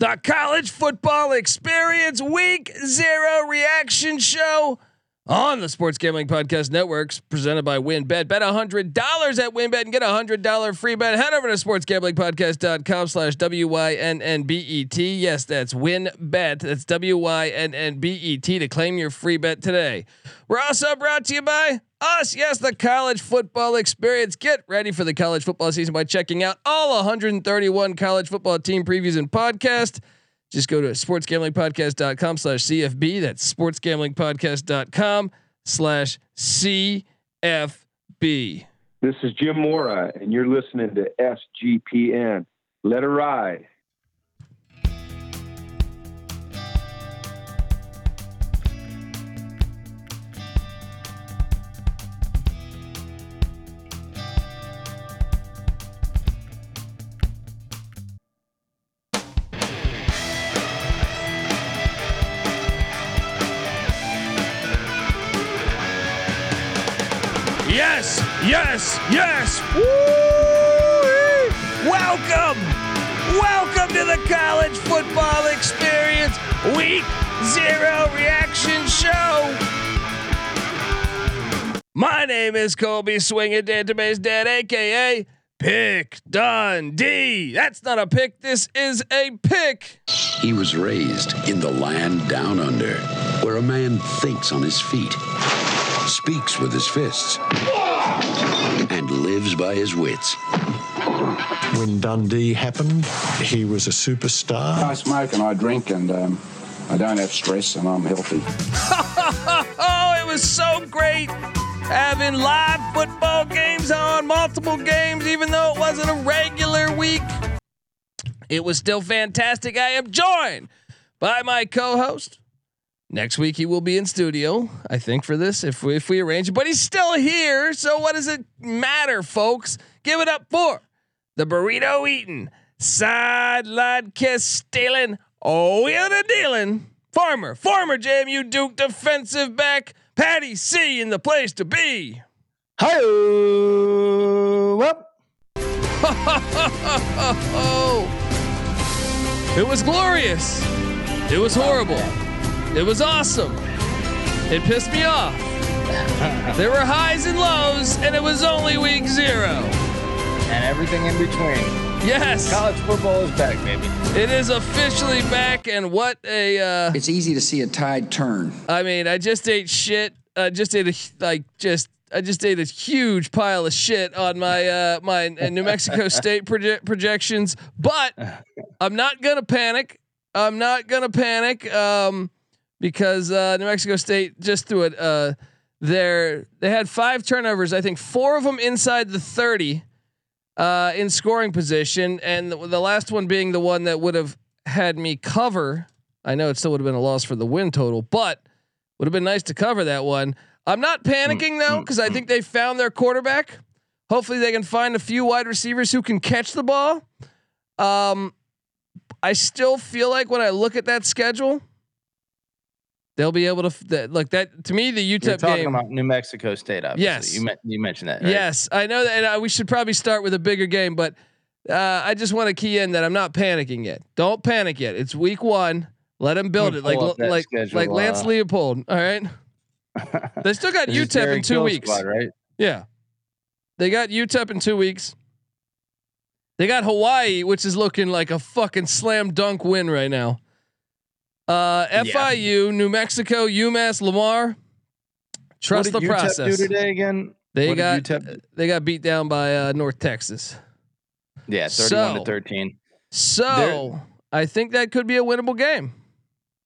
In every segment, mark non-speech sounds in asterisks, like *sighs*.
The College Football Experience Week Zero Reaction Show on the Sports Gambling Podcast Networks, presented by WynnBET. Bet $100 at WynnBET and get a $100 free bet. Head over to sportsgamblingpodcast.com slash W-Y-N-N-B-E-T. Yes, that's WynnBET. That's W-Y-N-N-B-E-T to claim your free bet today. We're also brought to you by us. Yes, the College Football Experience. Get ready for the college football season by checking out all 131 college football team previews and podcasts. Just go to sportsgamblingpodcast.com slash CFB. That's sportsgamblingpodcast.com slash CFB. This is Jim Mora, and you're listening to SGPN. Let it ride. Yes, yes, yes. Woo! Welcome, welcome to the College Football Experience Week Zero Reaction Show. My name is Colby Swinging Database Dad, aka Pick Dundee. That's not a pick. This is a pick. He was raised in the land down under, where a man thinks on his feet, speaks with his fists, and lives by his wits. When Dundee happened, he was a superstar. I smoke and I drink and um, I don't have stress and I'm healthy. *laughs* oh, it was so great having live football games on, multiple games, even though it wasn't a regular week. It was still fantastic. I am joined by my co-host. Next week he will be in studio, I think, for this if we, if we arrange it. But he's still here, so what does it matter, folks? Give it up for the burrito eating, sideline kiss stealing, oh wheeling dealing, farmer, former JMU Duke defensive back, Patty C in the place to be. Hi, up. *laughs* it was glorious. It was horrible. It was awesome. It pissed me off. there were highs and lows, and it was only week zero. And everything in between. Yes. College football is back, baby. It is officially back, and what a. Uh, it's easy to see a tide turn. I mean, I just ate shit. I just ate a like just. I just ate a huge pile of shit on my uh, my New Mexico *laughs* State proje- projections, but I'm not gonna panic. I'm not gonna panic um, because uh, New Mexico State just threw it. Uh, there, they had five turnovers. I think four of them inside the 30 uh, in scoring position, and the, the last one being the one that would have had me cover. I know it still would have been a loss for the win total, but would have been nice to cover that one. I'm not panicking though because I think they found their quarterback. Hopefully, they can find a few wide receivers who can catch the ball. Um, I still feel like when I look at that schedule, they'll be able to that, like that. To me, the UTEP You're talking game. about New Mexico State, obviously. Yes. you, me- you mentioned that. Right? Yes, I know that. And uh, we should probably start with a bigger game, but uh, I just want to key in that I'm not panicking yet. Don't panic yet. It's week one. Let him build it, like like schedule, like Lance uh, Leipold. All right. *laughs* They still got UTEP in two weeks. squad, right? Yeah. They got UTEP in two weeks. They got Hawaii, which is looking like a fucking slam dunk win right now. Uh, FIU, New Mexico, UMass, Lamar. Trust what the did UTEP process. do today again? They What got UTEP they got beat down by uh, North Texas. Yeah, thirty-one So- to thirteen. So I think that could be a winnable game.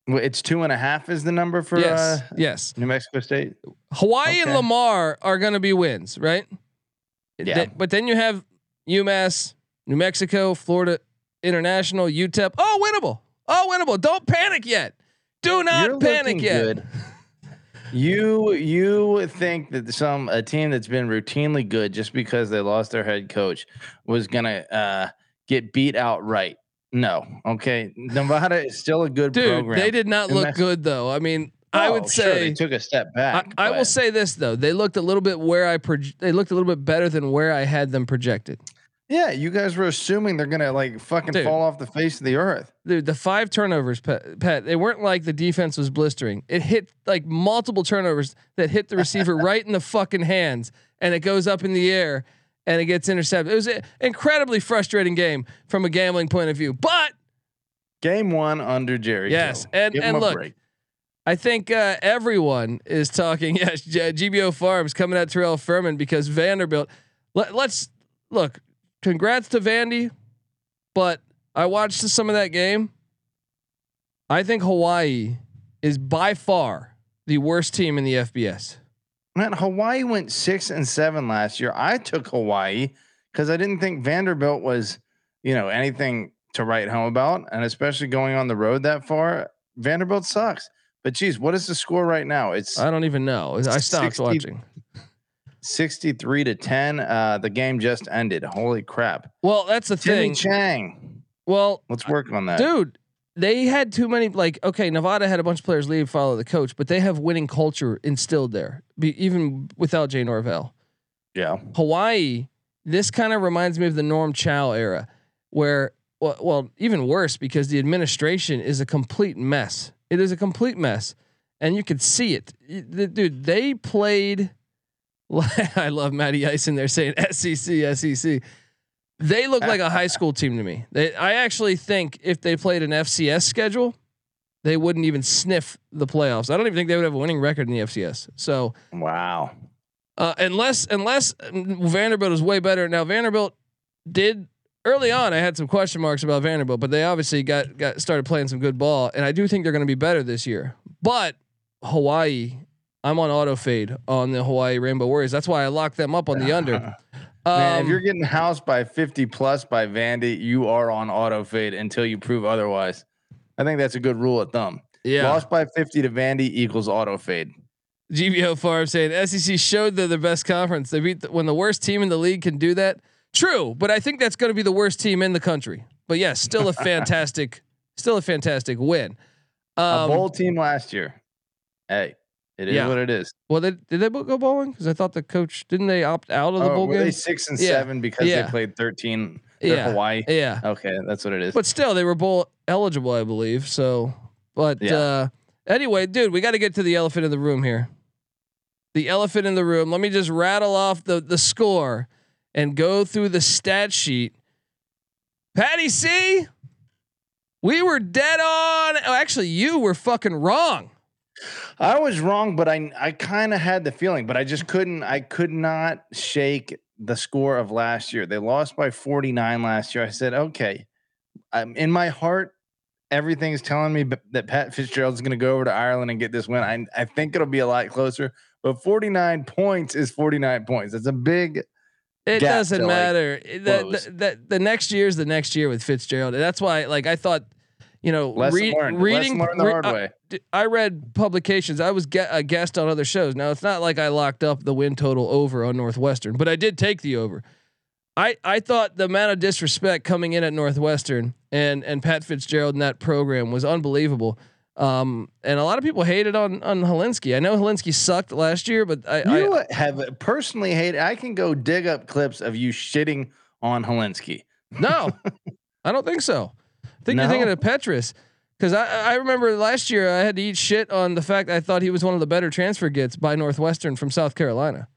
It's two and a half is the number for yes, uh, yes. New Mexico State. Hawaii and Lamar are going to be wins, right? Yeah. Th- but then you have UMass, New Mexico, Florida International, UTEP. Oh, winnable. Oh, winnable. Don't panic yet. Do not You're panic yet. good. You you think that some a team that's been routinely good just because they lost their head coach was gonna uh, get beat outright? No, okay. Nevada is still a good Dude, program. they did not look good though. I mean, I Oh, would sure, say they took a step back. I will say this though. They looked a little bit where I proj- they looked a little bit better than where I had them projected. Yeah, you guys were assuming they're gonna like fucking Dude. fall off the face of the earth. Dude, the five turnovers, Pat, Pat, they weren't like the defense was blistering. It hit like multiple turnovers that hit the receiver *laughs* right in the fucking hands, and it goes up in the air and it gets intercepted. It was an incredibly frustrating game from a gambling point of view. But Game one under Jerry. Yes, and- Give and look, break. I think uh, everyone is talking. *laughs* Yes, G- GBO Farms coming at Terrell Furman because Vanderbilt. Let, let's look. Congrats to Vandy, but I watched some of that game. I think Hawaii is by far the worst team in the FBS. Man, Hawaii went six and seven last year. I took Hawaii because I didn't think Vanderbilt was, you know, anything to write home about, and especially going on the road that far. Vanderbilt sucks. But geez, what is the score right now? It's I don't even know. I stopped 60 watching. 63 to 10. Uh, the game just ended. Holy crap. Well, that's the thing. Chang. Well, Let's work on that. dude they had too many like okay nevada had a bunch of players leave follow the coach but they have winning culture instilled there be, even without jay norvell Yeah. hawaii this kind of reminds me of the norm chow era where well, well even worse because the administration is a complete mess it is a complete mess and you could see it dude they played *laughs* i love matty ice in there saying sec sec they look like a high school team to me. They, I actually think if they played an FCS schedule, they wouldn't even sniff the playoffs. I don't even think they would have a winning record in the FCS. So Wow. uh, unless unless Vanderbilt is way better now, Vanderbilt did early on. I had some question marks about Vanderbilt, but they obviously got got started playing some good ball, and I do think they're going to be better this year. But Hawaii, I'm on auto fade on the Hawaii Rainbow Warriors. That's why I locked them up on the under. *laughs* Man, if Um, you're getting housed by 50 plus by Vandy, you are on auto fade until you prove otherwise. I think that's a good rule of thumb. yeah, Lost by 50 to Vandy equals auto fade. GBO Farm saying SEC showed they're the best conference. They beat the, when the worst team in the league can do that. True, but I think that's going to be the worst team in the country. But yes, still a *laughs* fantastic, still a fantastic win. a Um, bowl team last year. Hey, it is Yeah. what it is. well, they, did they bo- go bowling? Because I thought the coach didn't they opt out of the Oh, bowl were they game? six and Yeah. seven because Yeah. they played 13 They're Yeah, Hawaii. yeah. Okay, that's what it is. But still, they were bowl eligible, I believe. So, but Yeah. uh, anyway, dude, we got to get to the elephant in the room here. The elephant in the room. Let me just rattle off the the score and go through the stat sheet. Patty C, we were dead on. Oh, actually, you were fucking wrong. I was wrong, but I I kind of had the feeling, but I just couldn't. I could not shake the score of last year. They lost by 49 last year. I said, okay, um, in my heart, everything's telling me that Pat Fitzgerald's going to go over to Ireland and get this win. I I think it'll be a lot closer, but 49 points is 49 points. That's a big. It doesn't to, like, matter. The, the, the, the next year's the next year with Fitzgerald. And that's why, like, I thought, you know, Lesson read- learned. reading learned the re- hard I- way. d- I read publications. I was ge- a guest on other shows. Now it's not like I locked up the win total over on Northwestern, but I did take the over. I I thought the amount of disrespect coming in at Northwestern and and Pat Fitzgerald in that program was unbelievable. Um, and a lot of people hated on on Hilinski. I know Hilinski sucked last year, but I, I You have personally hated. I can go dig up clips of you shitting on Hilinski. No, *laughs* I don't think so. I think you're thinking of Petrus. Because I, I remember last year I had to eat shit on the fact I thought he was one of the better transfer gets by Northwestern from South Carolina.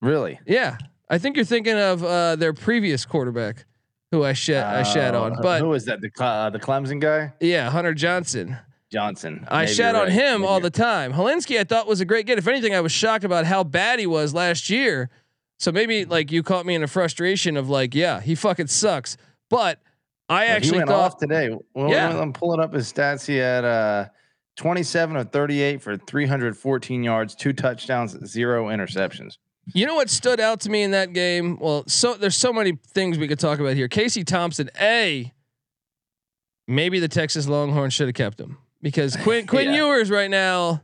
Really? Yeah, I think you're thinking of uh, their previous quarterback, who I shat I shat on. Uh, But who is that? The uh, the Clemson guy, yeah, Hunter Johnson. Johnson. I shat you're on him Maybe all the time. Hilinski, I thought was a great get. If anything, I was shocked about how bad he was last year. So maybe like you caught me in a frustration of like, yeah, he fucking sucks. But I actually he went thought off today. Well, Yeah. I'm pulling up his stats. He had uh, 27 of 38 for 314 yards, two touchdowns, zero interceptions. You know what stood out to me in that game? Well, so there's so many things we could talk about here. Casey Thompson, a maybe the Texas Longhorns should have kept him because *laughs* Quinn Quinn Yeah. Ewers right now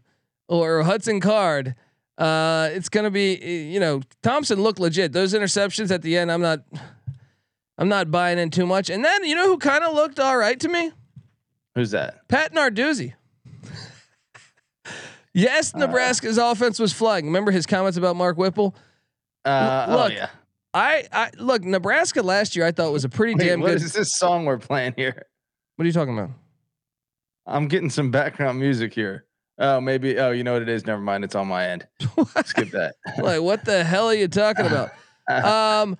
or Hudson Card. Uh, it's gonna be you know Thompson looked legit. Those interceptions at the end, I'm not, I'm not buying in too much. And then you know who kind of looked all right to me? Who's that? Pat Narduzzi. yes, Nebraska's offense was flying. Remember his comments about Mark Whipple? Uh, Look, oh yeah. I, I look Nebraska last year. I thought was a pretty Wait, damn what good. is this song we're playing here? What are you talking about? I'm getting some background music here. Oh, maybe. Oh, you know what it is? Never mind. It's on my end. *laughs* Skip that. like what the hell are you talking about? *laughs* um,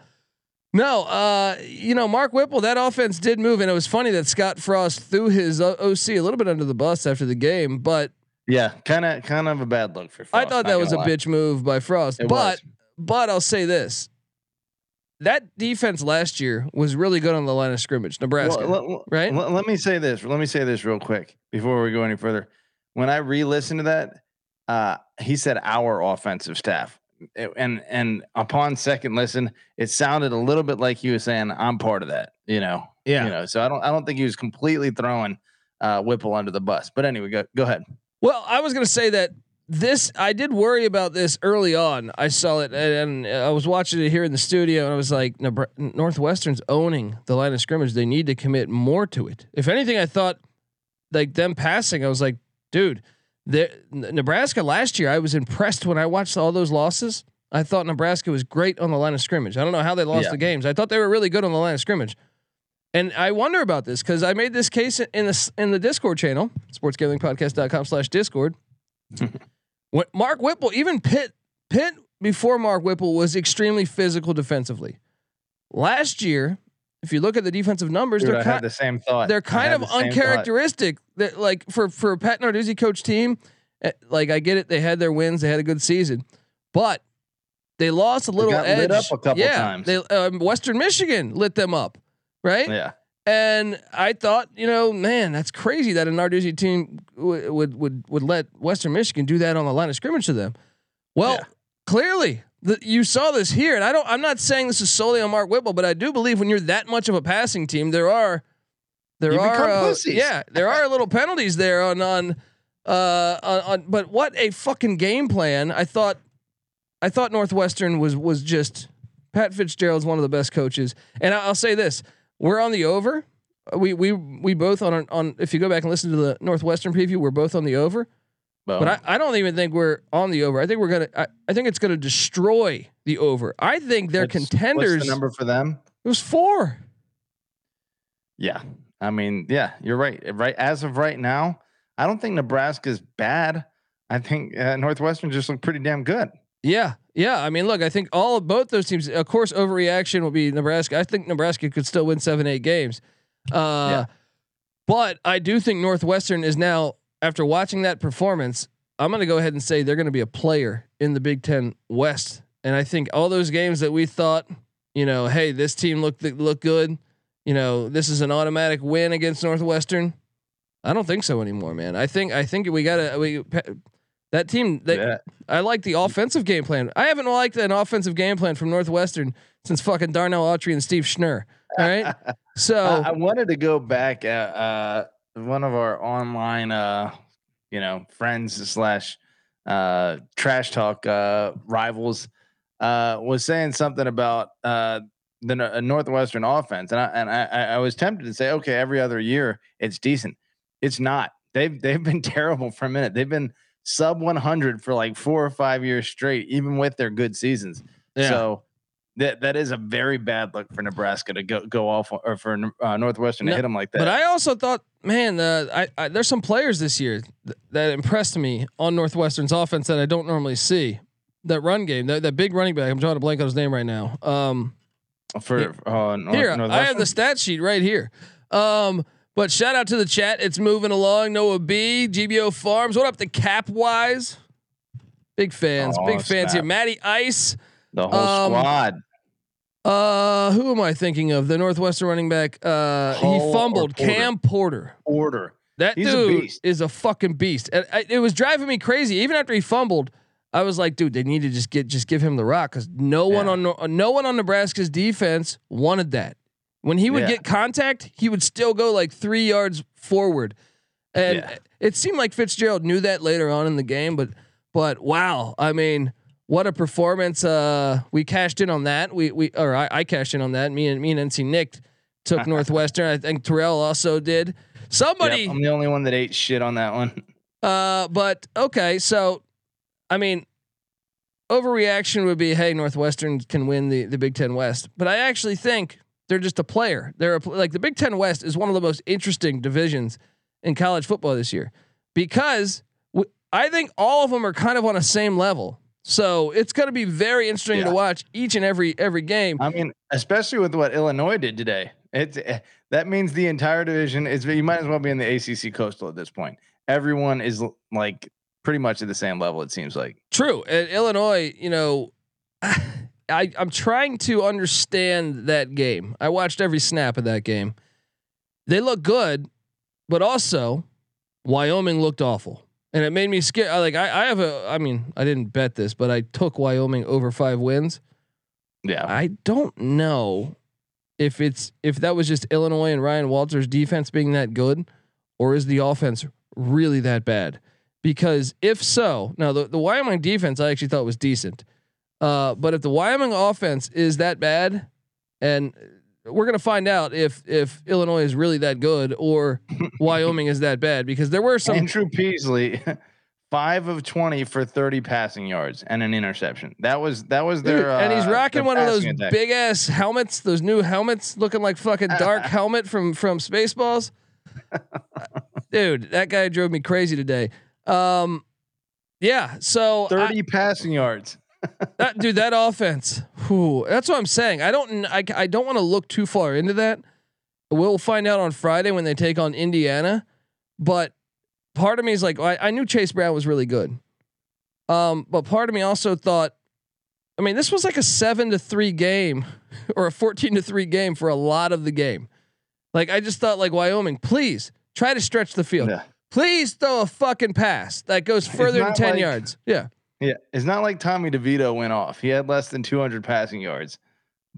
no, uh, you know Mark Whipple. That offense did move, and it was funny that Scott Frost threw his OC a little bit under the bus after the game. But yeah, kind of, kind of a bad look for. I thought that was a lie. bitch move by Frost. It but was. but I'll say this: that defense last year was really good on the line of scrimmage. Nebraska, Well, let- right? Let, let me say this. Let me say this real quick before we go any further. When I re-listened to that, uh, he said our offensive staff, and and upon second listen, it sounded a little bit like he was saying, "I'm part of that." You know. Yeah. You know. So I don't. I don't think he was completely throwing uh, Whipple under the bus. But anyway, go go ahead. Well, I was going to say that this I did worry about this early on. I saw it and, and I was watching it here in the studio and I was like Northwestern's owning the line of scrimmage. They need to commit more to it. If anything I thought like them passing I was like, dude, the Nebraska last year I was impressed when I watched all those losses. I thought Nebraska was great on the line of scrimmage. I don't know how they lost Yeah. the games. I thought they were really good on the line of scrimmage. And I wonder about this because I made this case in the in the Discord channel, sportsgamblingpodcast.com slash Discord. *laughs* Mark Whipple, even Pitt, Pitt before Mark Whipple was extremely physical defensively. Last year, if you look at the defensive numbers, Dude, they're I kind, had the same thought. they're kind of the uncharacteristic. That like for for a Pat Narduzzi coach team, eh, like I get it, they had their wins, they had a good season, but they lost a little edge. lit up a couple yeah, times. They um, Western Michigan lit them up, right? Yeah. And I thought, you know, man, that's crazy that a Narduzzi team w- would would would let Western Michigan do that on the line of scrimmage to them. Well, Yeah. clearly, the, you saw this here, and I don't. I'm not saying this is solely on Mark Whipple, but I do believe when you're that much of a passing team, there are there You are uh, pussies. yeah, there are little penalties there on on uh on, on. But what a fucking game plan! I thought I thought Northwestern was was just Pat Fitzgerald's one of the best coaches, and I, I'll say this: we're on the over. We we we both on on. If you go back and listen to the Northwestern preview, we're both on the over. But I, I don't even think we're on the over. I think we're gonna. I, I think it's gonna destroy the over. I think they're contenders. What's the number for them? It was four. Yeah. I mean, yeah, you're right. Right as of right now, I don't think Nebraska's bad. I think uh, Northwestern just looked pretty damn good. Yeah, yeah. I mean, look, I think all of both those teams. Of course, overreaction will be Nebraska. I think Nebraska could still win seven, eight games. Uh, Yeah. But I do think Northwestern is now, after watching that performance, I'm going to go ahead and say they're going to be a player in the Big Ten West. And I think all those games that we thought, you know, hey, this team looked look good. You know, this is an automatic win against Northwestern. I don't think so anymore, man. I think I think we got to we that team. They, Yeah. I like the offensive game plan. I haven't liked an offensive game plan from Northwestern since fucking Darnell Autry and Steve Schnur. All right, *laughs* so I, I wanted to go back at uh, one of our online, uh, you know, friends slash uh, trash talk uh, rivals uh, was saying something about uh, the uh, Northwestern offense, and I and I, I was tempted to say, okay, every other year it's decent. It's not. They've *laughs* they've been terrible for a minute. They've been sub 100 for like four or five years straight, even with their good seasons. Yeah. So that that is a very bad look for Nebraska to go go off or for uh, Northwestern to No, hit them like that. But I also thought, man, uh, I, I there's some players this year th- that impressed me on Northwestern's offense that I don't normally see. That run game, that, that big running back. I'm trying to blank on his name right now. Um, for uh, North, here I have the stat sheet right here. Um, but shout out to the chat. It's moving along. Noah B, GBO Farms. What up, the Cap Wise? Big fans, Oh, big fans here. Matty Ice. The whole um, squad. Uh, who am I thinking of? The Northwestern running back. Uh, he fumbled. Porter? Cam Porter. Order. That He's a dude beast. is a fucking beast. And I, it was driving me crazy. Even after he fumbled, I was like, dude, they need to just get just give him the rock because no one on no- no one on Nebraska's defense wanted that. When he would Yeah. get contact, he would still go like three yards forward, and Yeah. it seemed like Fitzgerald knew that later on in the game. But but wow, I mean, what a performance! Uh, we cashed in on that. We we or I, I cashed in on that. Me and me and NC Nick took *laughs* Northwestern. I think Terrell also did. Somebody. Yep, I'm the only one that ate shit on that one. *laughs* Uh, but okay, so I mean, overreaction would be, hey, Northwestern can win the the Big Ten West, but I actually think they're just a player. They're a, like the Big Ten West is one of the most interesting divisions in college football this year because w- I think all of them are kind of on the same level. So it's going to be very interesting to watch each and every every game. I mean, especially with what Illinois did today. It's eh, that means the entire division is. You might as well be in the ACC Coastal at this point. Everyone is like pretty much at the same level. It seems like. True. At Illinois, you know, *sighs* I I'm trying to understand that game. I watched every snap of that game. They look good, but also Wyoming looked awful. And it made me scared. I like I, I have a I mean, I didn't bet this, but I took Wyoming over five wins. Yeah. I don't know if it's if that was just Illinois and Ryan Walters defense being that good, or is the offense really that bad? Because if so, now the, the Wyoming defense I actually thought was decent. Uh, but if the Wyoming offense is that bad, and we're gonna find out if if Illinois is really that good or *laughs* Wyoming is that bad because there were some Andrew Peasley, *laughs* five of twenty for thirty passing yards and an interception. That was that was Dude, their. and he's uh, rocking one of those attack. big ass helmets, those new helmets looking like fucking dark *laughs* helmet from from Spaceballs. Dude, that guy drove me crazy today. Um, yeah, so I- thirty passing yards. that dude, that offense. Whew, that's what I'm saying. I don't, I, I don't want to look too far into that. We'll find out on Friday when they take on Indiana. But part of me is like, I, I knew Chase Brown was really good. Um, but part of me also thought, I mean, this was like a seven to three game *laughs* or a 14 to three game for a lot of the game. Like, I just thought, like, Wyoming, please try to stretch the field. Yeah. Please throw a fucking pass that goes further than 10 like- yards. Yeah. Yeah, it's not like Tommy DeVito went off. He had less than 200 passing yards,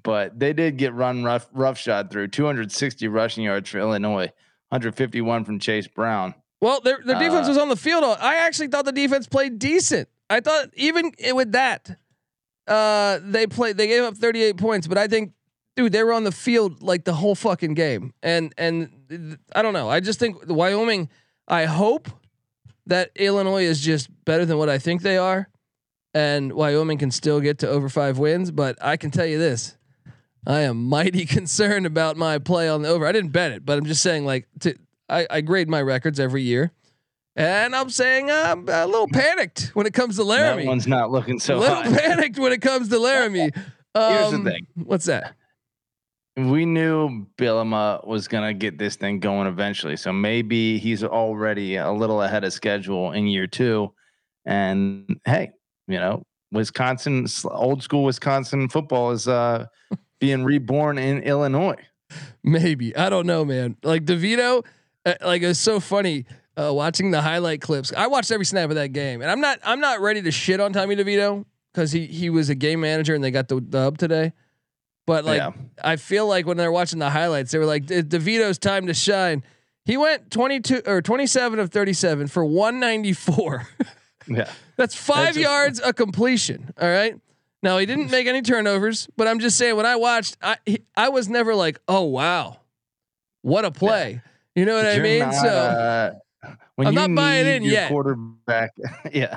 but they did get run rough rough shot through 260 rushing yards for Illinois, 151 from Chase Brown. Well, their their defense Uh, was on the field. I actually thought the defense played decent. I thought even with that, uh, they played. They gave up 38 points, but I think, dude, they were on the field like the whole fucking game. And and I don't know. I just think Wyoming. I hope that Illinois is just better than what I think they are, and Wyoming can still get to over five wins. But I can tell you this. I am mighty *laughs* concerned about my play on the over. I didn't bet it, but I'm just saying, like, to, I, I grade my records every year, and I'm saying I'm a little panicked when it comes to That Laramie. one's not looking so. a little hot. panicked when it comes to Laramie. *laughs* Here's the Um, thing. What's that? We knew Bielema was gonna get this thing going eventually, so maybe he's already a little ahead of schedule in year two. And hey, you know, Wisconsin, old school Wisconsin football is uh, *laughs* being reborn in Illinois. Maybe I don't know, man. Like Devito, uh, like it's so funny uh, watching the highlight clips. I watched every snap of that game, and I'm not I'm not ready to shit on Tommy DeVito because he he was a game manager and they got the dub today. But like Yeah. I feel like when they're watching the highlights, they were like "De- DeVito's time to shine. He went 22 or 27 of 37 for 194. *laughs* Yeah. That's five That's yards a completion. All right. Now he didn't make any turnovers, but I'm just saying when I watched, I he, I was never like, oh wow, what a play. You know what I You're mean? not, so uh, when I'm not buying in yet. Quarterback, *laughs* yeah.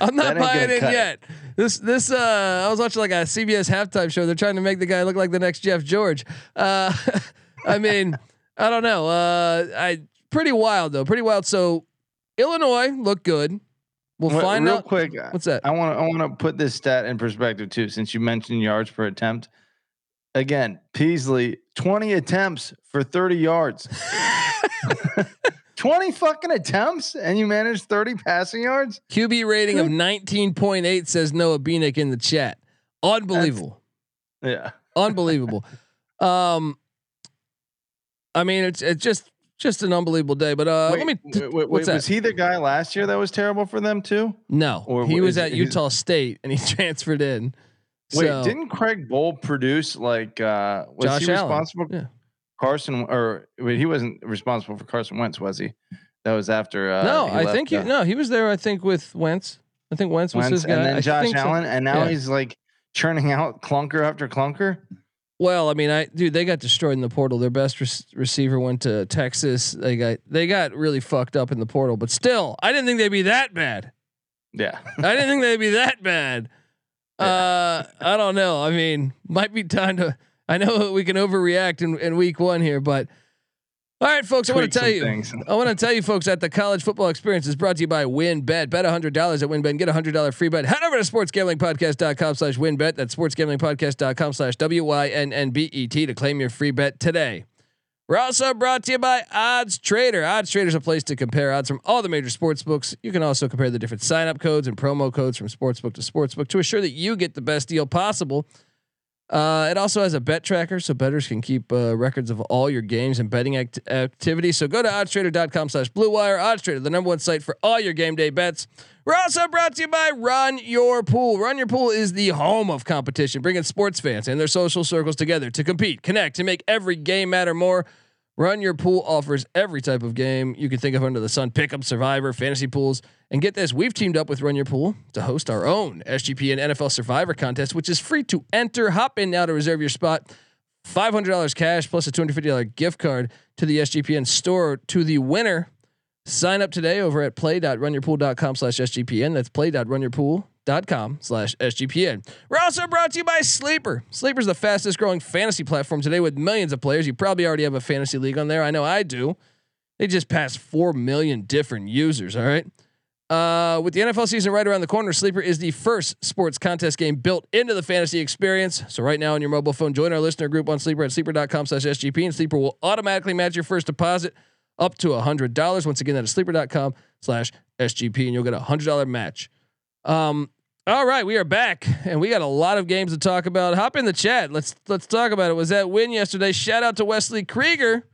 I'm not buying in it. yet. This this uh, I was watching like a CBS halftime show. They're trying to make the guy look like the next Jeff George. Uh, *laughs* I mean, I don't know. Uh, I pretty wild though, pretty wild. So Illinois looked good. We'll Wait, find real out. quick. uh, What's that? I want to I want to put this stat in perspective too, since you mentioned yards per attempt. Again, Peasley, 20 attempts for 30 yards. *laughs* 20 fucking attempts and you managed 30 passing yards? QB rating of 19.8 says Noah Beanick in the chat. Unbelievable. Yeah. *laughs* Unbelievable. Um I mean it's it's just just an unbelievable day. But uh Wait, let me t- wait, wait, what's that? was he the guy last year that was terrible for them too? no, or he was is- at Utah State and he *laughs* transferred in. Wait, So- didn't Craig Bohl produce like uh was Josh he Allen. responsible Yeah. Carson or wait, he wasn't responsible for Carson Wentz, was he? That was after uh no, I think he, uh, no, he was there. I think with Wentz. I think Wentz was Wentz his guy. and then Josh think so. Allen, and now Yeah. he's like churning out clunker after clunker. Well, I mean, I dude, they got destroyed in the portal. Their best rec- receiver went to Texas. They got they got really fucked up in the portal. But still, I didn't think they'd be that bad. Yeah. *laughs* I didn't think they'd be that bad. Uh, I don't know. I mean, might be time to. I know we can overreact in, in week one here, but all right, folks. I want to tell you. things. I want to tell you, folks, that the college football experience is brought to you by WynnBET. Bet hundred dollars at WynnBET and get a hundred dollar free bet. Head over to sportsgamblingpodcast.com slash WynnBET. That's sportsgamblingpodcast.com slash W Y N N B E T to claim your free bet today. We're also brought to you by Odds Trader. Odds Trader is a place to compare odds from all the major sports books. You can also compare the different sign up codes and promo codes from sportsbook to sportsbook to assure that you get the best deal possible. Uh, it also has a bet tracker, so bettors can keep uh, records of all your games and betting act- activity. So go to oddstrader.com slash blue wire. Oddstrader, the number one site for all your game day bets. We're also brought to you by Run Your Pool. Run Your Pool is the home of competition, bringing sports fans and their social circles together to compete, connect, and make every game matter more. Run Your Pool offers every type of game you can think of under the sun pickup, survivor, fantasy pools. And get this, we've teamed up with Run Your Pool to host our own SGPN NFL Survivor contest, which is free to enter. Hop in now to reserve your spot. $500 cash plus a $250 gift card to the SGPN store to the winner. Sign up today over at play.runyourpool.com slash SGPN. That's play.runyourpool.com slash SGPN. We're also brought to you by Sleeper. Sleeper is the fastest growing fantasy platform today with millions of players. You probably already have a fantasy league on there. I know I do. They just passed 4 million different users. All right. Uh, with the NFL season right around the corner, Sleeper is the first sports contest game built into the fantasy experience. So right now on your mobile phone, join our listener group on Sleeper at sleeper.com slash SGP and Sleeper will automatically match your first deposit up to a hundred dollars. Once again, that is sleeper.com slash SGP and you'll get a hundred dollar match. Um, all right, we are back and we got a lot of games to talk about. Hop in the chat. Let's let's talk about it. Was that win yesterday? Shout out to Wesley Krieger.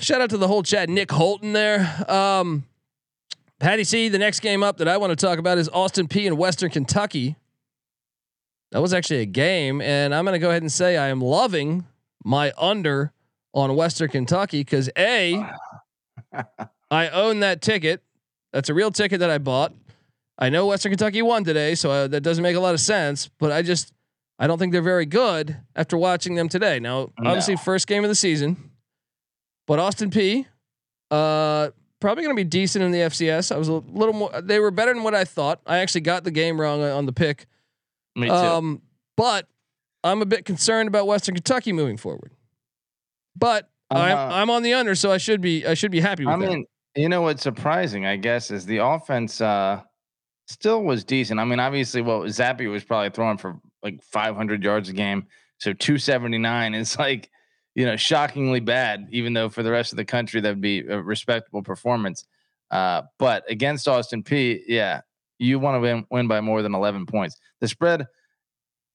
Shout out to the whole chat. Nick Holton there. Um, Patty C, the next game up that I want to talk about is Austin Peay in Western Kentucky. That was actually a game, and I'm going to go ahead and say I am loving my under on Western Kentucky because A, *laughs* I own that ticket. That's a real ticket that I bought. I know Western Kentucky won today, so uh, that doesn't make a lot of sense, but I just I don't think they're very good after watching them today. Now, obviously, No. first game of the season, but Austin Peay, uh, probably going to be decent in the FCS. I was a little more. They were better than what I thought. I actually got the game wrong on the pick. Me too. Um, but I'm a bit concerned about Western Kentucky moving forward. But I'm I'm on the under, so I should be I should be happy with I that. mean, you know what's surprising, I guess, is the offense uh still was decent. I mean, obviously, well, Zappe was probably throwing for like 500 yards a game, so 279 is *laughs* like, you know, shockingly bad. Even though for the rest of the country that'd be a respectable performance. Uh, but against Austin Peay, yeah, you want to win, win by more than 11 points. The spread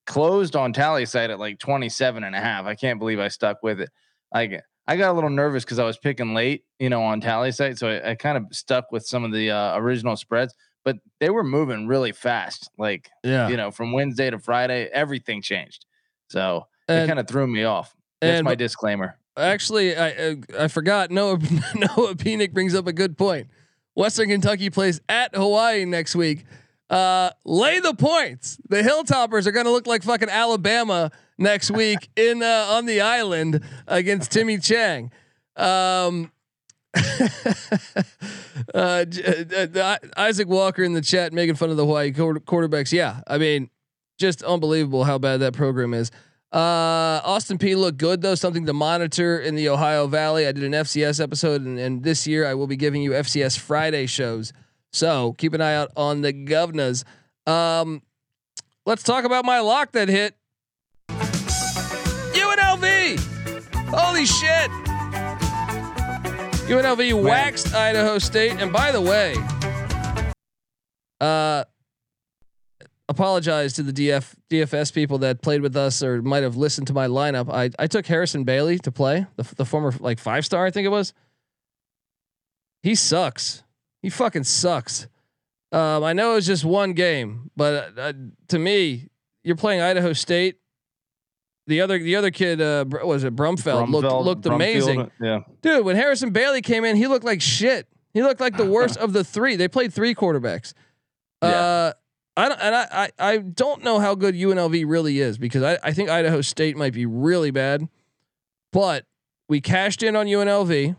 closed on Tallysight at like 27 and a half. I can't believe I stuck with it. Like I got a little nervous because I was picking late, you know, on Tallysight. So I, I kind of stuck with some of the uh, original spreads, but they were moving really fast. Like, yeah. you know, from Wednesday to Friday, everything changed. So it kind of threw me off. That's and my disclaimer. Actually, I uh, I forgot. Noah *laughs* Noah Penick brings up a good point. Western Kentucky plays at Hawaii next week. Uh, lay the points. The Hilltoppers are going to look like fucking Alabama next week *laughs* in uh, on the island against Timmy Chang. Um, *laughs* uh, uh, Isaac Walker in the chat making fun of the Hawaii quarterbacks. Yeah, I mean, just unbelievable how bad that program is. Uh, Austin Peay looked good though, something to monitor in the Ohio Valley. I did an FCS episode, and, and this year I will be giving you FCS Friday shows. So keep an eye out on the governors. Um, let's talk about my lock that hit. UNLV. Holy shit. UNLV waxed Idaho State, and by the way, uh, apologize to the DF DFS people that played with us or might have listened to my lineup. I I took Harrison Bailey to play the the former like five star I think it was. He sucks. He fucking sucks. Um, I know it was just one game, but uh, to me, you're playing Idaho State. The other the other kid uh, was it Brumfield, looked Brumfield- looked Brumfield, amazing, Yeah. dude. When Harrison Bailey came in, he looked like shit. He looked like the *laughs* worst of the three. They played three quarterbacks. Uh, I don't, and I, I I don't know how good UNLV really is because I, I think Idaho State might be really bad, but we cashed in on UNLV.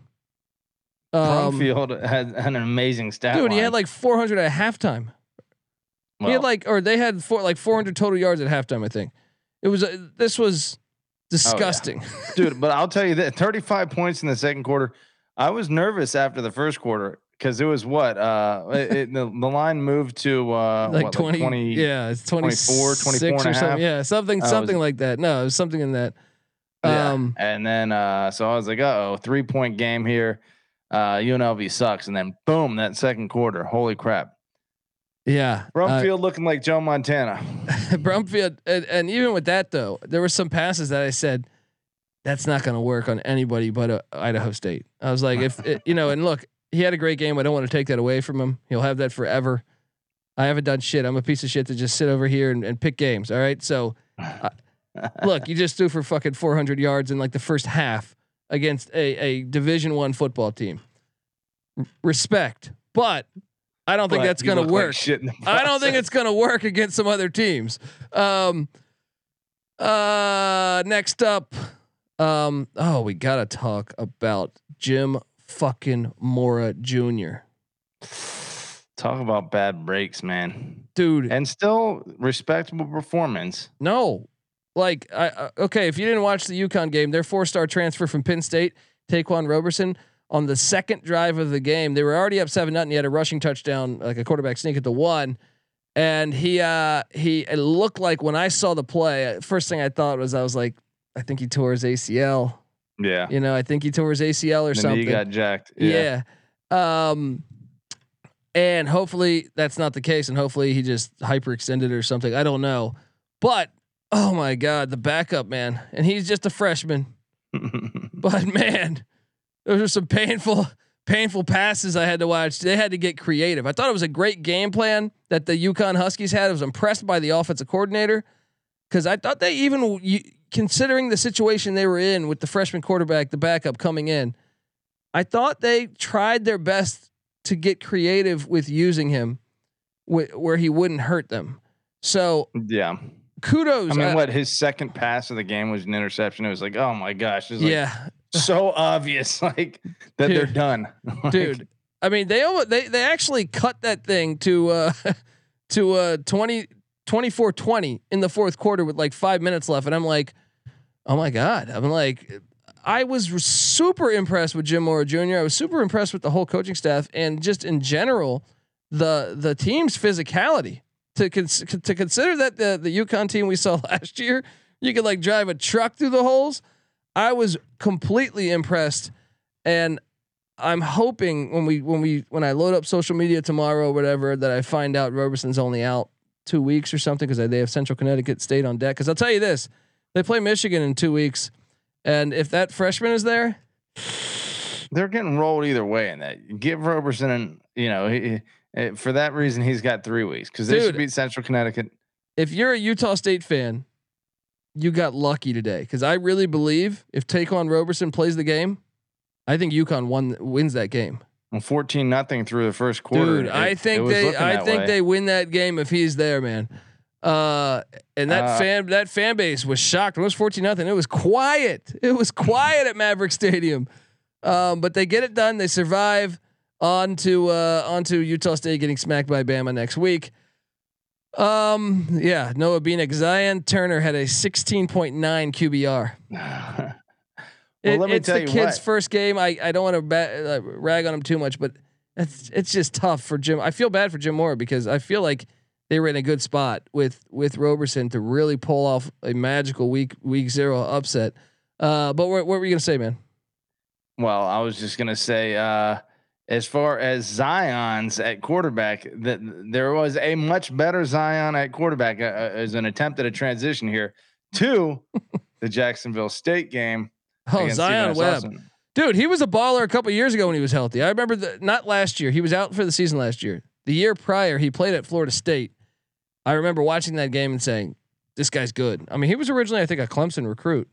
Um, Brumfield had, had an amazing stat. dude, he had like 400 at halftime. he had like, or they had four like 400 total yards at halftime. I think it was. Uh, this was disgusting. dude. But I'll tell you that 35 points in the second quarter. I was nervous after the first quarter because it was what uh it, it- the, the line moved to uh like what, 20, yeah, it's 24, 24 and a or something. Yeah, something, I was- something like that. No, it was something in that. Yeah. Um, and then uh so I was like, oh, three point game here. Uh UNLV sucks. And then boom, that second quarter. Holy crap. Yeah, uh, Brumfield looking like Joe Montana. *laughs* Brumfield, and, and even with that though, there were some passes that I said that's not going to work on anybody but uh, Idaho State. I was like, if it, you know, and look, he had a great game. I don't want to take that away from him. He'll have that forever. I haven't done shit. I'm a piece of shit to just sit over here and, and pick games. All right, so uh, *laughs* look, you just threw for fucking 400 yards in like the first half against a a Division One football team. R- Respect, but I don't think But that's going to like work. shit I don't think it's gonna work against some other teams. Um, uh, next up, um, oh, we gotta talk about Jim fucking Mora Jr. Talk about bad breaks, man. Dude, And still respectable performance. no, like, I uh, okay. If you didn't watch the UConn game, their four-star transfer from Penn State, Taquan Roberson, on the second drive of the game, they were already up seven nothing. He had a rushing touchdown, like a quarterback sneak at the one. And he uh he it looked like when I saw the play, first thing I thought was I was like, I think he tore his ACL. Yeah. You know, I think he tore his ACL or And something. you got jacked. yeah. Um and hopefully that's not the case and hopefully he just hyperextended or something. I don't know. But oh my god, the backup man. And he's just a freshman. *laughs* But man, those are some painful, *laughs* painful passes I had to watch. They had to get creative. I thought it was a great game plan that the UConn Huskies had. I was impressed by the offensive coordinator because I thought they even, considering the situation they were in with the freshman quarterback, the backup coming in, I thought they tried their best to get creative with using him wh- where he wouldn't hurt them. So yeah. kudos. I mean, what his second pass of the game was an interception. It was like, oh my gosh, it's like yeah, so obvious, *laughs* like that they're done, *laughs* Like, dude. I mean, they they they actually cut that thing to uh *laughs* to uh 20 24 20 in the fourth quarter with like 5 minutes left and I'm like, "Oh my god." I'm like I was super impressed with Jim Mora Jr. I was super impressed with the whole coaching staff and just in general the the team's physicality. To cons- to consider that the the UConn team we saw last year, you could like drive a truck through the holes. I was completely impressed and I'm hoping when we when we when I load up social media tomorrow or whatever that I find out Roberson's only out two weeks or something because they have Central Connecticut State on deck. Because I'll tell you this, they play Michigan in two weeks, and if that freshman is there, they're getting rolled either way in that. Give Roberson, and you know, he, he- eh, for that reason, he's got three weeks because they should beat Central Connecticut. if you're a Utah State fan, you got lucky today because I really believe if Taquan Roberson plays the game, I think UConn won wins that game. And fourteen nothing through the first quarter. Dude, it- I think they I think way. they win that game if he's there, man. Uh, and that Uh, fan that fan base was shocked. It was 14 nothing. It was quiet. It was quiet at Maverik Stadium. Um, but they get it done. They survive on to uh onto Utah State getting smacked by Bama next week. Um, yeah, Noah Beanick, Zion Turner had a 16.9 QBR. *laughs* well, It- let me it's tell the you kid's what. first game. I, I don't want to ba- uh, rag on him too much, but it's it's just tough for Jim. I feel bad for Jim Moore because I feel like they were in a good spot with with Roberson to really pull off a magical week week zero upset. Uh, but what, what were you gonna say, man? Well, I was just gonna say, uh, as far as Zion's at quarterback, that there was a much better Zion at quarterback uh, uh, as an attempt at a transition here to *laughs* the Jacksonville State game. Oh, Zion Webb, Austin. dude, he was a baller a couple years ago when he was healthy. I remember the not last year. He was out for the season last year. The year prior, he played at Florida State. I remember watching that game and saying, this guy's good. I mean, he was originally I think a Clemson recruit.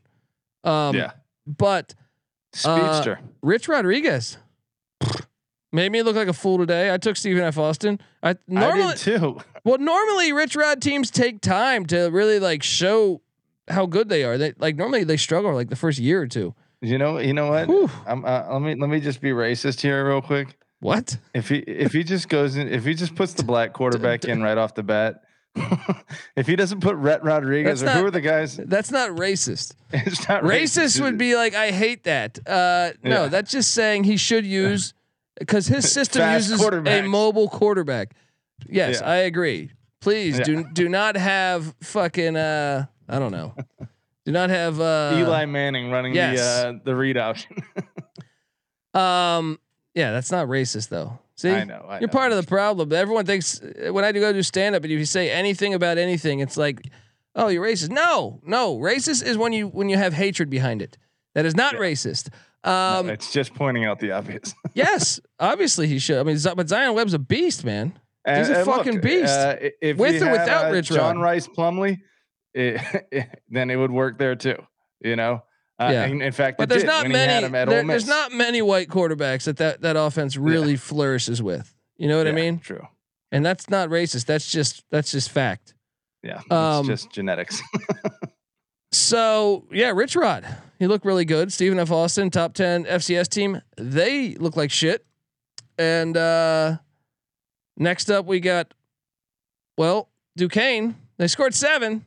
Um, yeah, but speedster. Rich Rodriguez made me look like a fool today. I took Stephen F. Austin. I normally I did too. *laughs* well normally Rich Rod teams take time to really like show how good they are. They like normally they struggle like the first year or two. You know, you know what? Uh, let me let me just be racist here real quick. What? If he if he just goes in, if he just puts the black quarterback in right off the bat, *laughs* if he doesn't put Rhett Rodriguez That's or who are the guys? That's not racist. *laughs* It's not Racist is would be like I hate that. Uh, no, Yeah. that's just saying he should use because his *laughs* system uses a mobile quarterback. Yes, Yeah. I agree. Please Yeah. do do not have fucking uh I don't know. Do not have uh Eli Manning running yes. the uh, the read option. *laughs* Um yeah, that's not racist though. See? I know. I You're know. part of the problem. Everyone thinks when I do go do stand up and if you say anything about anything, it's like, oh, you're racist. No, no. Racist is when you when you have hatred behind it. That is not Yeah. racist. No, Um it's just pointing out the obvious. *laughs* yes, obviously he should. I mean, but Zion Webb's a beast, man. He's a And- and fucking beast. uh, if With or without uh, Rich John Rod. Rice Plumley, *laughs* it, then it would work there too. You know. Uh, Yeah. and in fact, But there's not when he had many. there- there's not many white quarterbacks that that that offense really flourishes with. You know what I mean? True. And that's not racist. That's just that's just fact. Yeah. It's Um, just genetics. *laughs* So yeah, Rich Rod, he looked really good. Stephen F. Austin, top ten FCS team, they look like shit. And uh next up, we got well Duquesne. They scored seven.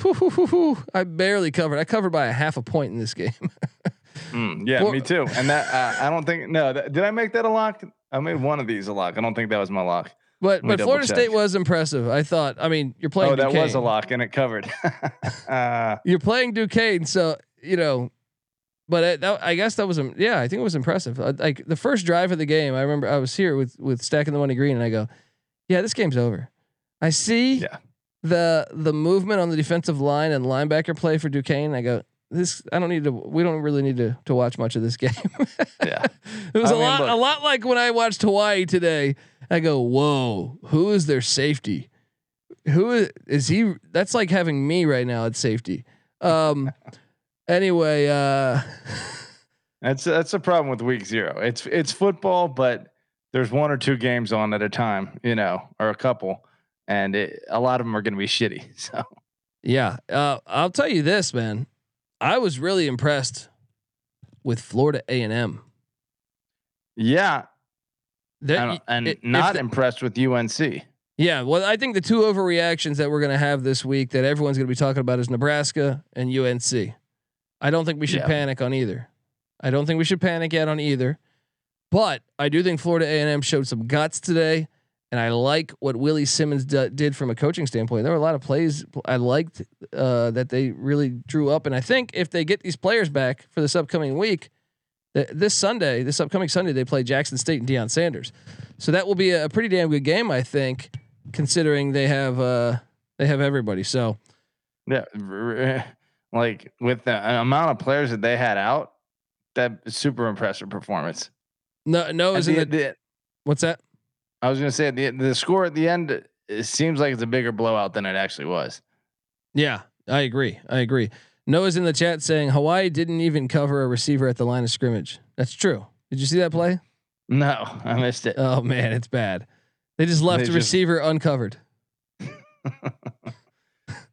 Whew, whew, whew, whew. I barely covered. I covered by a half a point in this game. *laughs* Mm, yeah, me too. And that uh, I don't think no. That, did I make that a lock? I made one of these a lock. I don't think that was my lock. But but Florida check. State was impressive. I thought. I mean, you're playing. oh, that was a lock, and it covered. *laughs* uh, You're playing Duquesne, so you know. But it, that, I guess that was yeah. I think it was impressive. Uh, Like the first drive of the game, I remember I was here with with stacking the money green, and I go, yeah, this game's over. I see Yeah. the the movement on the defensive line and linebacker play for Duquesne. I go, this I don't need to. We don't really need to to watch much of this *laughs* game. yeah. it was I a mean, lot look. a lot like when I watched Hawaii today. I go, whoa, who is their safety? Who is, is he? That's like having me right now at safety. Um. *laughs* anyway, uh, *laughs* That's that's a problem with week zero. It's it's football, but there's one or two games on at a time, you know, or a couple, and it, a lot of them are going to be shitty. *laughs* So yeah. Uh, I'll tell you this, man. I was really impressed with Florida A and M. yeah, and, and i- if not the- impressed with UNC. Yeah, well, I think the two overreactions that we're going to have this week that everyone's going to be talking about is Nebraska and UNC. I don't think we should Yeah. panic on either. I don't think we should panic yet on either. But I do think Florida A&M showed some guts today, and I like what Willie Simmons d- did from a coaching standpoint. There were a lot of plays I liked uh, that they really drew up, and I think if they get these players back for this upcoming week, this Sunday, this upcoming Sunday, they play Jackson State and Deion Sanders, so that will be a pretty damn good game, I think, considering they have uh, they have everybody. So Yeah, *laughs* like with the amount of players that they had out, that super impressive performance. no, no is in the- what's that? I was going to say the the score at the end. It seems like it's a bigger blowout than it actually was. Yeah, I agree. I agree. Noah's in the chat saying Hawaii didn't even cover a receiver at the line of scrimmage. That's true. Did you see that play? No, I missed it. Oh man, it's bad. They just left They the just- receiver uncovered. *laughs*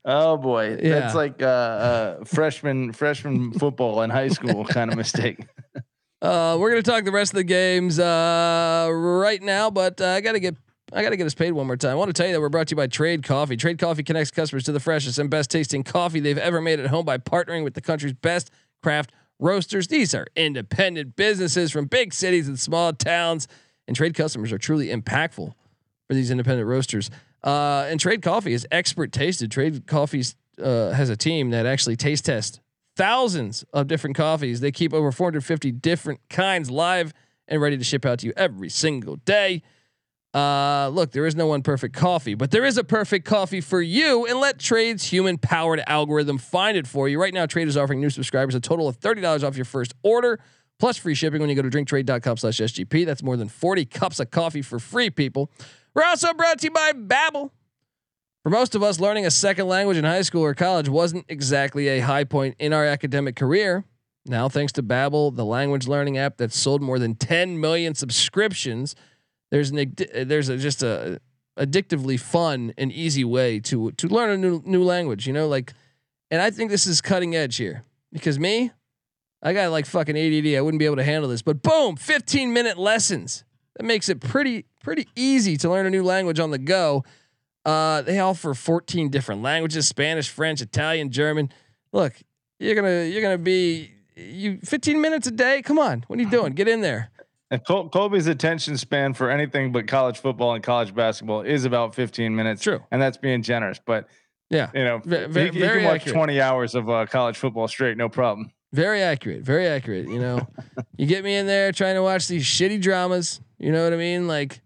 Oh boy, Yeah. that's like uh, uh, freshman freshman football in high school kind of mistake. *laughs* Uh, we're gonna talk the rest of the games uh, right now, but uh, I gotta get I gotta get us paid one more time. I want to tell you that we're brought to you by Trade Coffee. Trade Coffee connects customers to the freshest and best tasting coffee they've ever made at home by partnering with the country's best craft roasters. These are independent businesses from big cities and small towns, and trade customers are truly impactful for these independent roasters. Uh, and Trade Coffee is expert tasted. Trade Coffee uh, has a team that actually taste tests thousands of different coffees. They keep over 450 different kinds live and ready to ship out to you every single day. Uh, look, there is no one perfect coffee, but there is a perfect coffee for you. And let Trade's human powered algorithm find it for you. Right now, Trade is offering new subscribers a total of $30 off your first order, plus free shipping when you go to drinktrade.com slash SGP. That's more than 40 cups of coffee for free, people. We're also brought to you by Babbel. For most of us, learning a second language in high school or college wasn't exactly a high point in our academic career. Now, thanks to Babbel, the language learning app that's sold more than 10 million subscriptions, there's an there's a, just a addictively fun and easy way to to learn a new new language. You know, like, and I think this is cutting edge here because me, I got like fucking ADD. I wouldn't be able to handle this. But boom, 15 minute lessons. That makes it pretty pretty easy to learn a new language on the go. Uh, they offer 14 different languages: Spanish, French, Italian, German. Look, you're gonna you're gonna be you 15 minutes a day. Come on, what are you doing? Get in there. And Col- Colby's attention span for anything but college football and college basketball is about 15 minutes. True, and that's being generous. But yeah, you know, v- you, v- you can watch accurate. 20 hours of uh, college football straight, no problem. Very accurate. Very accurate. You know, *laughs* you get me in there trying to watch these shitty dramas. You know what I mean? Like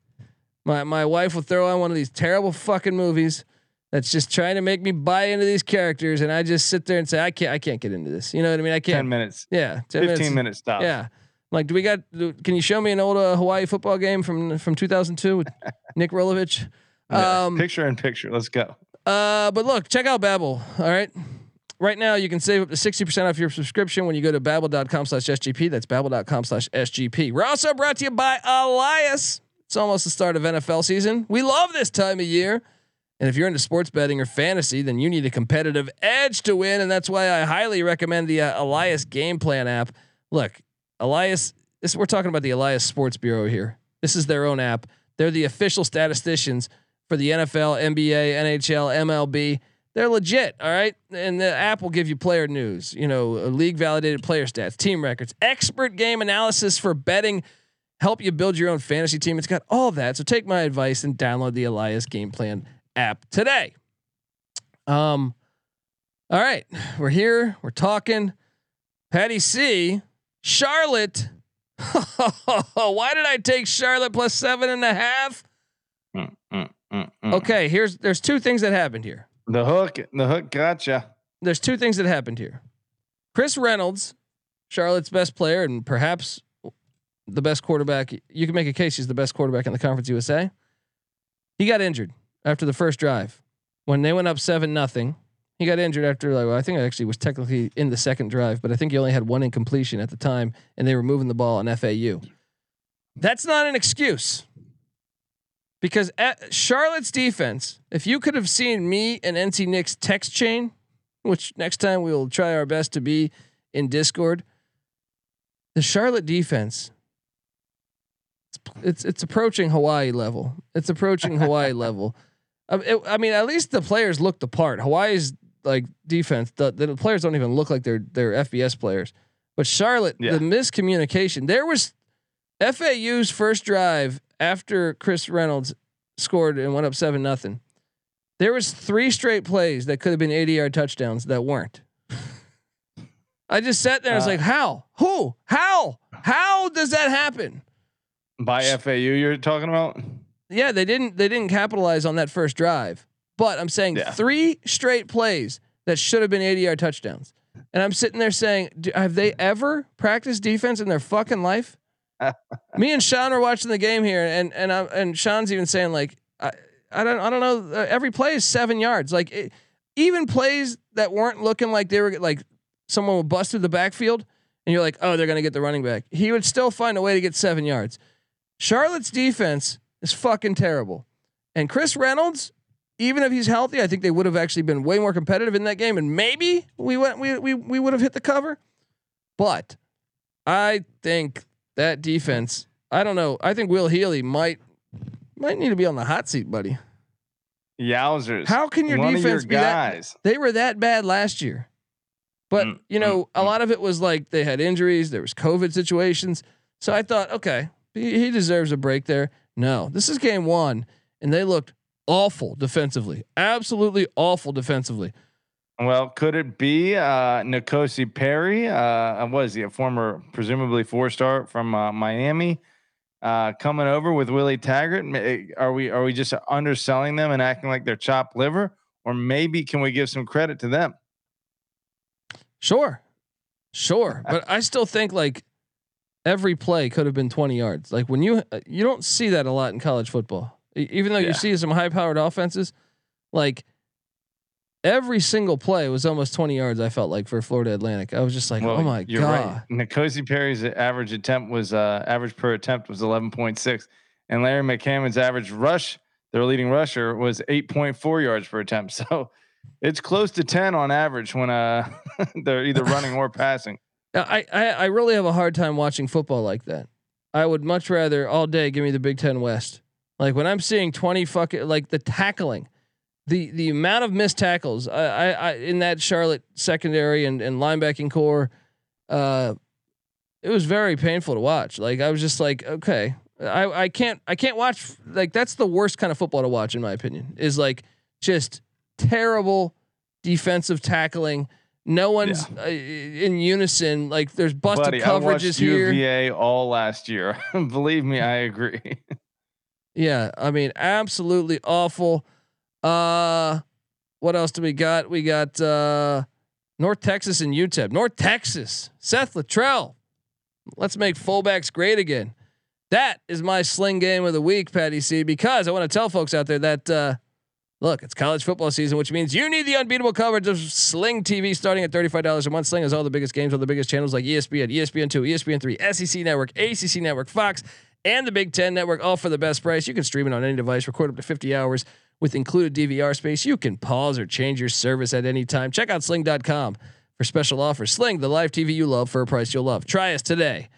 my my wife will throw on one of these terrible fucking movies that's just trying to make me buy into these characters, and I just sit there and say, I can't, I can't get into this. You know what I mean? I can't. 10 minutes. Yeah, 15 minutes. minutes stop. Yeah. Like, do we got? Do, can you show me an old uh, Hawaii football game from from 2002 with *laughs* Nick Rolovich? Yeah, Um, picture in picture. Let's go. uh, but look, check out Babbel. All right. Right now, you can save up to 60% off your subscription when you go to babbel.com slash SGP. That's babbel.com slash SGP. We're also brought to you by Elias. It's almost the start of NFL season. We love this time of year. And if you're into sports betting or fantasy, then you need a competitive edge to win. And that's why I highly recommend the uh, Elias Game Plan app. Look, Elias, this we're talking about the Elias Sports Bureau here. This is their own app. They're the official statisticians for the NFL, NBA, NHL, MLB. They're legit, all right. And the app will give you player news, you know, league validated player stats, team records, expert game analysis for betting, help you build your own fantasy team. It's got all that. So take my advice and download the Elias Game Plan app today. Um, all right, we're here. We're talking. Patty C, Charlotte. *laughs* Why did I take Charlotte plus seven and a half? Mm, mm, mm. Okay, here's there's two things that happened here. The hook, the hook gotcha. There's two things that happened here. Chris Reynolds, Charlotte's best player and perhaps the best quarterback. You can make a case he's the best quarterback in the Conference USA. He got injured after the first drive when they went up seven nothing. He got injured after like well, I think it actually was technically in the second drive, but I think he only had one incompletion at the time, and they were moving the ball on FAU. That's not an excuse. Because Charlotte's defense, if you could have seen me and NC Nick's text chain, which next time we will try our best to be in Discord, the Charlotte defense, it's it's, it's approaching Hawaii level. It's approaching Hawaii *laughs* level. I, I mean, at least the players look the part. Hawaii's like defense, the, the players don't even look like they're they're FBS players. But Charlotte, Yeah. the miscommunication. There was FAU's first drive after Chris Reynolds scored and went up seven nothing. There was three straight plays that could have been 80 yard touchdowns that weren't. *laughs* I just sat there I was Uh, like, how? Who? How? How does that happen? By FAU, you're talking about? Yeah, they didn't they didn't capitalize on that first drive. But I'm saying Yeah. three straight plays that should have been 80 yard touchdowns. And I'm sitting there saying, "Do- have they ever practiced defense in their fucking life? *laughs* Me and Sean are watching the game here, and and I, and Sean's even saying like, I I don't I don't know. Uh, every play is seven yards. Like it, even plays that weren't looking like they were like someone would bust through the backfield, and you're like, oh, they're gonna get the running back. He would still find a way to get seven yards. Charlotte's defense is fucking terrible, and Chris Reynolds. Even if he's healthy, I think they would have actually been way more competitive in that game, and maybe we went we we we would have hit the cover. But I think that defense. I don't know. I think Will Healy might might need to be on the hot seat, buddy. Yowzers. How can your One defense your be that? guys. They were that bad last year, but Mm, you know, mm, a mm. lot of it was like they had injuries. There was COVID situations. So I thought, okay, he, he deserves a break there. No, this is game one, and they looked awful defensively. Absolutely awful defensively. Well, could it be uh, N'Kosi Perry? Uh, what is he? A former, presumably four star from uh, Miami, uh, coming over with Willie Taggart. Eh, Are we are we just underselling them and acting like they're chopped liver, or maybe can we give some credit to them? Sure, sure, *laughs* but I still think like every play could have been 20 yards. Like when you uh, you don't see that a lot in college football. Even though Yeah. you see some high-powered offenses, like every single play was almost 20 yards. I felt like for Florida Atlantic. I was just like, Well, oh my you're god. right. N'Kosi Perry's average attempt was uh, average per attempt was 11.6, and Larry McCammon's average rush, their leading rusher, was 8.4 yards per attempt. *laughs* So it's close to 10 on average when uh, *laughs* they're either running or passing. *laughs* I, I I really have a hard time watching football like that. I would much rather all day give me the Big Ten West. Like when I'm seeing 20 fucking like the tackling, the the amount of missed tackles I, I, I in that Charlotte secondary and, and linebacking core, uh, it was very painful to watch. Like I was just like, okay, I, I can't I can't watch like that's the worst kind of football to watch in my opinion. Is like just terrible defensive tackling. No one's uh, in unison. Like there's busted Buddy, I watched coverages here. UVA all last year. *laughs* Believe me, I agree. *laughs* Yeah, I mean, absolutely awful. Uh what else do we got? We got uh North Texas and UTEP. North Texas, Seth Littrell. Let's make fullbacks great again. That is my sling game of the week, Patty C, because I want to tell folks out there that uh look, it's college football season, which means you need the unbeatable coverage of Sling TV starting at $35 a month. Sling has all the biggest games on the biggest channels like E ESPN, ESPN2, ESPN3, SEC Network, ACC Network, Fox, and the Big Ten Network, all for the best price. You can stream it on any device, record up to 50 hours with included DVR space. You can pause or change your service at any time. Check out sling.com for special offers. Sling, the live TV you love for a price you'll love. Try us today.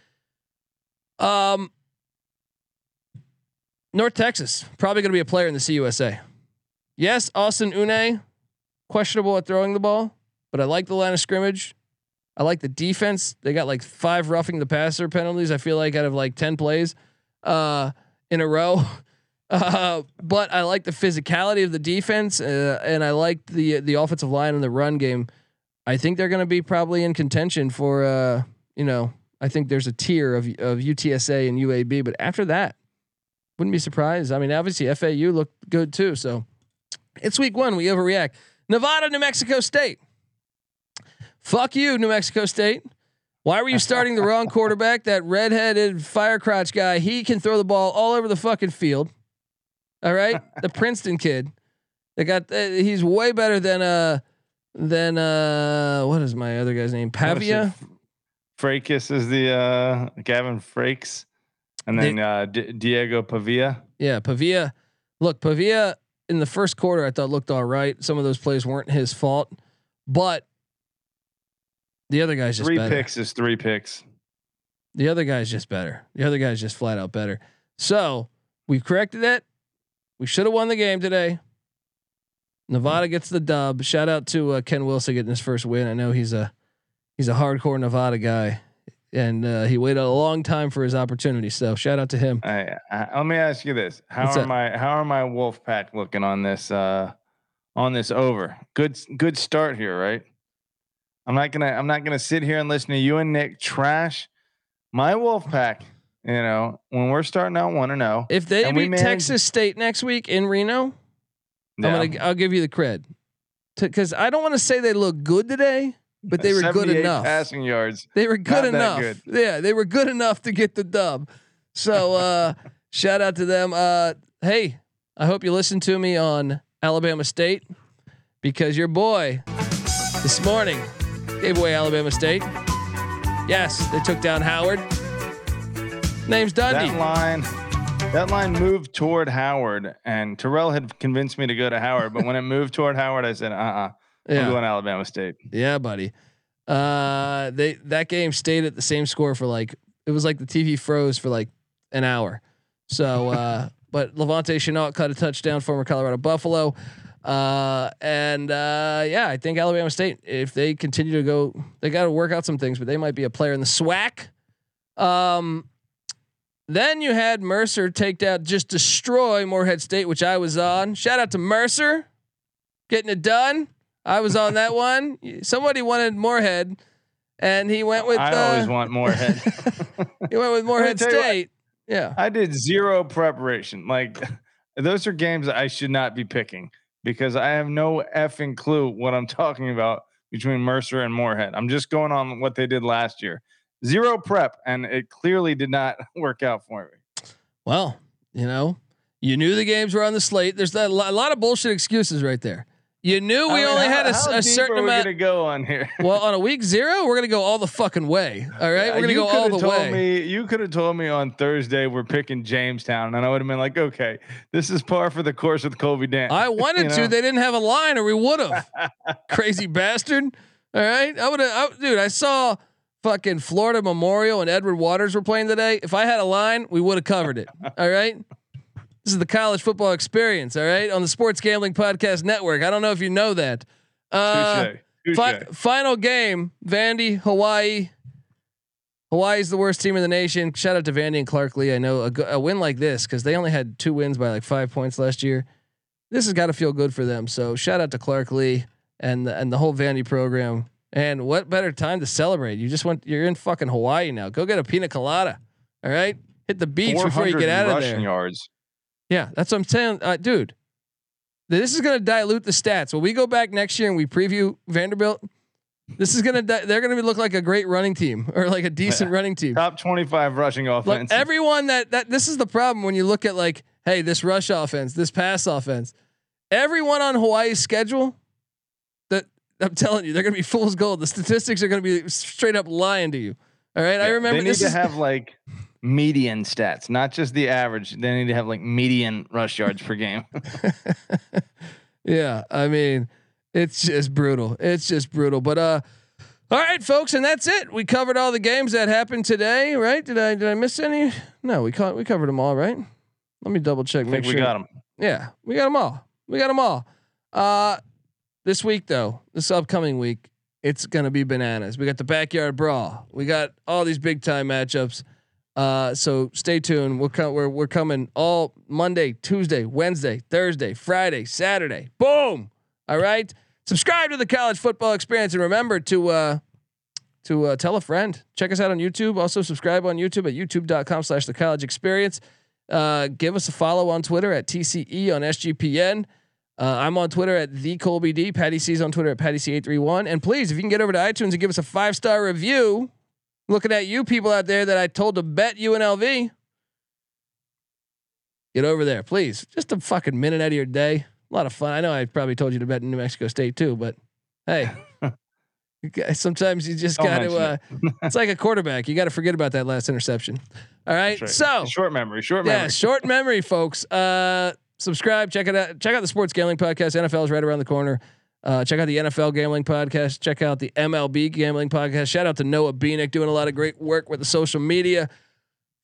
Um, North Texas, probably going to be a player in the CUSA. Yes, Austin Aune, questionable at throwing the ball, but I like the line of scrimmage. I like the defense. They got like five roughing the passer penalties. I feel like out of like ten plays uh, in a row. *laughs* Uh, but I like the physicality of the defense, uh, and I like the the offensive line and the run game. I think they're going to be probably in contention for uh, you know. I think there's a tier of of UTSA and UAB, but after that, wouldn't be surprised. I mean, obviously FAU looked good too. So it's week one. We overreact. Nevada, New Mexico State. Fuck you, New Mexico State. Why were you starting the wrong quarterback? That redheaded fire crotch guy. He can throw the ball all over the fucking field. All right, the *laughs* Princeton kid. They got. Uh, he's way better than uh than uh what is my other guy's name? Pavia. Frakes is the uh, Gavin Frakes, and then uh, D- Diego Pavia. Yeah, Pavia. Look, Pavia in the first quarter I thought looked all right. Some of those plays weren't his fault, but the other guy's just three better. picks is three picks. The other guy's just better. The other guy's just flat out better. So we've corrected it. We should have won the game today. Nevada gets the dub. Shout out to uh, Ken Wilson getting his first win. I know he's a he's a hardcore Nevada guy, and uh, he waited a long time for his opportunity. So shout out to him. I, I, let me ask you this: How What's are up? my how are my Wolf Pack looking on this uh, on this over? Good good start here, right? I'm not gonna I'm not gonna sit here and listen to you and Nick trash my Wolf Pack. You know, when we're starting out one to know, If they beat managed- Texas State next week in Reno, I'm gonna I'll give you the cred because I don't want to say they look good today, but they were good enough. Passing yards. They were good enough. good. Yeah, they were good enough to get the dub. So *laughs* uh shout out to them. Uh hey, I hope you listen to me on Alabama State because your boy this morning gave away Alabama State. Yes, they took down Howard. Name's Dundee. That line, that line moved toward Howard, and Terrell had convinced me to go to Howard. But when it moved toward Howard, I said, "Uh, uh-uh, I'm yeah. going Alabama State." Yeah, buddy. Uh, they that game stayed at the same score for like it was like the TV froze for like an hour. So, uh, *laughs* but Levante Chenault cut a touchdown, former Colorado Buffalo. Uh, and uh, yeah, I think Alabama State, if they continue to go, they got to work out some things, but they might be a player in the SWAC. Um, then you had Mercer take down, just destroy Morehead State, which I was on. Shout out to Mercer, getting it done. I was on that one. Somebody wanted Morehead, and he went with. I uh, always want more head. *laughs* He went with Morehead tell you what. State. Yeah. I did zero preparation. Like *laughs* those are games I should not be picking because I have no effing clue what I'm *laughs* talking about between Mercer and Morehead. I'm just going on what they did last year. Zero prep, and it clearly did not *laughs* work out for me. Well, you know, you knew the games were on the slate. There's a lot of bullshit excuses right there. You knew we I mean, only how- had a, a deep certain are we amount. gonna go on here. *laughs* Well, on a week zero, we're gonna go all the fucking way. All right, Yeah, we're gonna go all the told way. Me, you could have told me on Thursday we're picking Jamestown, and I would have been like, okay, this is par for the course with Kobe Dant. I *laughs* wanted You to. know? They didn't have a line, or we would have. *laughs* Crazy bastard. All right, I would have, dude. I saw fucking Florida Memorial and Edward Waters were playing today. If I had a line, we would have covered it. All right. This is the college football experience. All right, on the Sports Gambling Podcast Network. I don't know if you know that. Uh, Touche. Touche. Fi- final game, Vandy, Hawaii. Hawaii's the worst team in the nation. Shout out to Vandy and Clark Lea. I know a, a win like this because they only had two wins by like five points last year. This has got to feel good for them. So shout out to Clark Lea and the, and the whole Vandy program. And what better time to celebrate? You just went. You're in fucking Hawaii now. Go get a pina colada. All right, hit the beach before you get out of rushing there. yards. Yeah, that's what I'm saying, uh, dude. This is gonna dilute the stats. When we go back next year and we preview Vanderbilt, this is gonna di- they're gonna be, look like a great running team *laughs* or like a decent running team. Top 25 rushing Look, offense. everyone that that this is the problem when you look at like, hey, this rush offense, this pass offense, everyone on Hawaii's schedule, that I'm telling you, they're gonna be *laughs* fool's gold. The statistics are gonna be straight up lying to you. All right, I remember they need this to is, have like *laughs* median stats, not just the average. They need to have like median rush yards per game. *laughs* yeah, I mean, it's just brutal. It's just brutal. But uh, all right, folks, and that's it. We covered all the games that happened today, right? Did I did I miss any? No, we co- we covered them all, right? Let me double check. I Make think we got them. Yeah, we got them all. We got them all. Uh, this week though, this upcoming week, it's gonna be bananas. We got the backyard brawl. We got all these big time matchups. Uh, so stay tuned. We're co- we're we're coming all Monday, Tuesday, Wednesday, Thursday, Friday, Saturday. Boom. All right. Subscribe to the College Football Experience and remember to uh to uh, tell a friend. Check us out on YouTube. Also subscribe on YouTube at youtube.com slash the college experience. Uh, give us a follow on Twitter at TCE on SGPN. Uh, I'm on Twitter at the Colby D. Patty C's on Twitter at Patty C831. And please, if you can get over to iTunes and give us a five star review, looking at you people out there that I told to bet UNLV, get over there, please. Just a fucking minute out of your day. A lot of fun. I know I probably told you to bet in New Mexico State too, but hey, *laughs* sometimes you just got to. Uh, it's like a quarterback. You got to forget about that last interception. All right. Right. So short memory, short memory. yeah, short *laughs* memory, folks. Uh, subscribe, check it out. Check out the Sports Gambling Podcast. NFL is right around the corner. Uh, check out the NFL Gambling Podcast. Check out the MLB Gambling Podcast. Shout out to Noah Beanick doing a lot of great work with the social media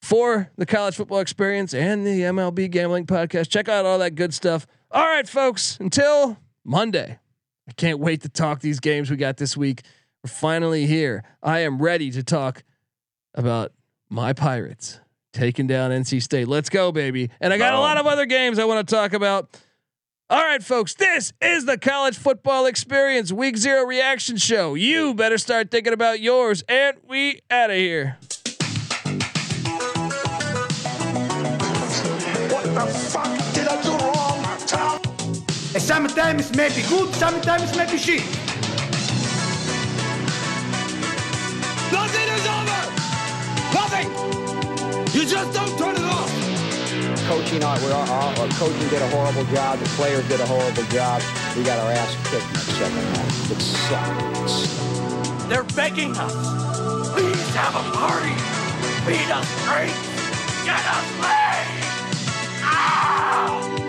for the college football experience and the MLB Gambling Podcast. Check out all that good stuff. All right, folks. Until Monday, I can't wait to talk these games we got this week. We're finally here. I am ready to talk about my Pirates taking down NC State. Let's go, baby. And I got a lot of other games I want to talk about. All right, folks, this is the college football experience week zero reaction show. You better start thinking about yours, and we out of here. What the fuck did I do wrong, Tom? Sometimes may be good, sometimes may be shit. Nothing is over! Nothing! You just don't turn it off! Coaching, our, our, our coaching did a horrible job. The players did a horrible job. We got our ass kicked in the second half. It sucked. They're begging us. Please have a party. Feed us drinks. Get us laid. Ah!